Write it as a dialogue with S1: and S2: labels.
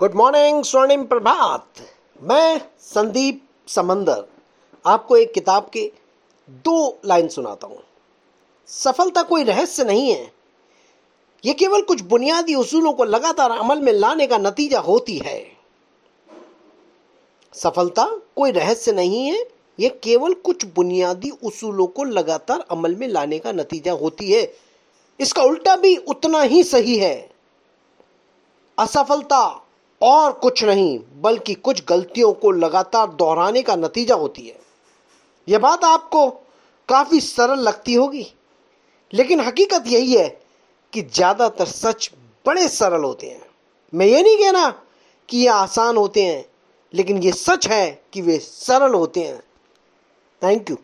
S1: Good morning स्वर्णिम प्रभात मैं संदीप समंदर आपको एक किताब के दो लाइन सुनाता हूँ। सफलता कोई रहस्य नहीं है। यह केवल कुछ बुनियादी उसूलों को लगातार अमल में लाने का नतीजा होती है। सफलता कोई रहस्य नहीं है यह केवल कुछ बुनियादी उसूलों को लगातार अमल में लाने का नतीजा होती है। इसका उल्टा भी उतना ही सही है। असफलता और कुछ नहीं, बल्कि कुछ गलतियों को लगातार दोहराने का नतीजा होती है। यह बात आपको काफ़ी सरल लगती होगी, लेकिन हकीकत यही है कि ज़्यादातर सच बड़े सरल होते हैं। मैं ये नहीं कहना कि ये आसान होते हैं, लेकिन ये सच है कि वे सरल होते हैं। Thank you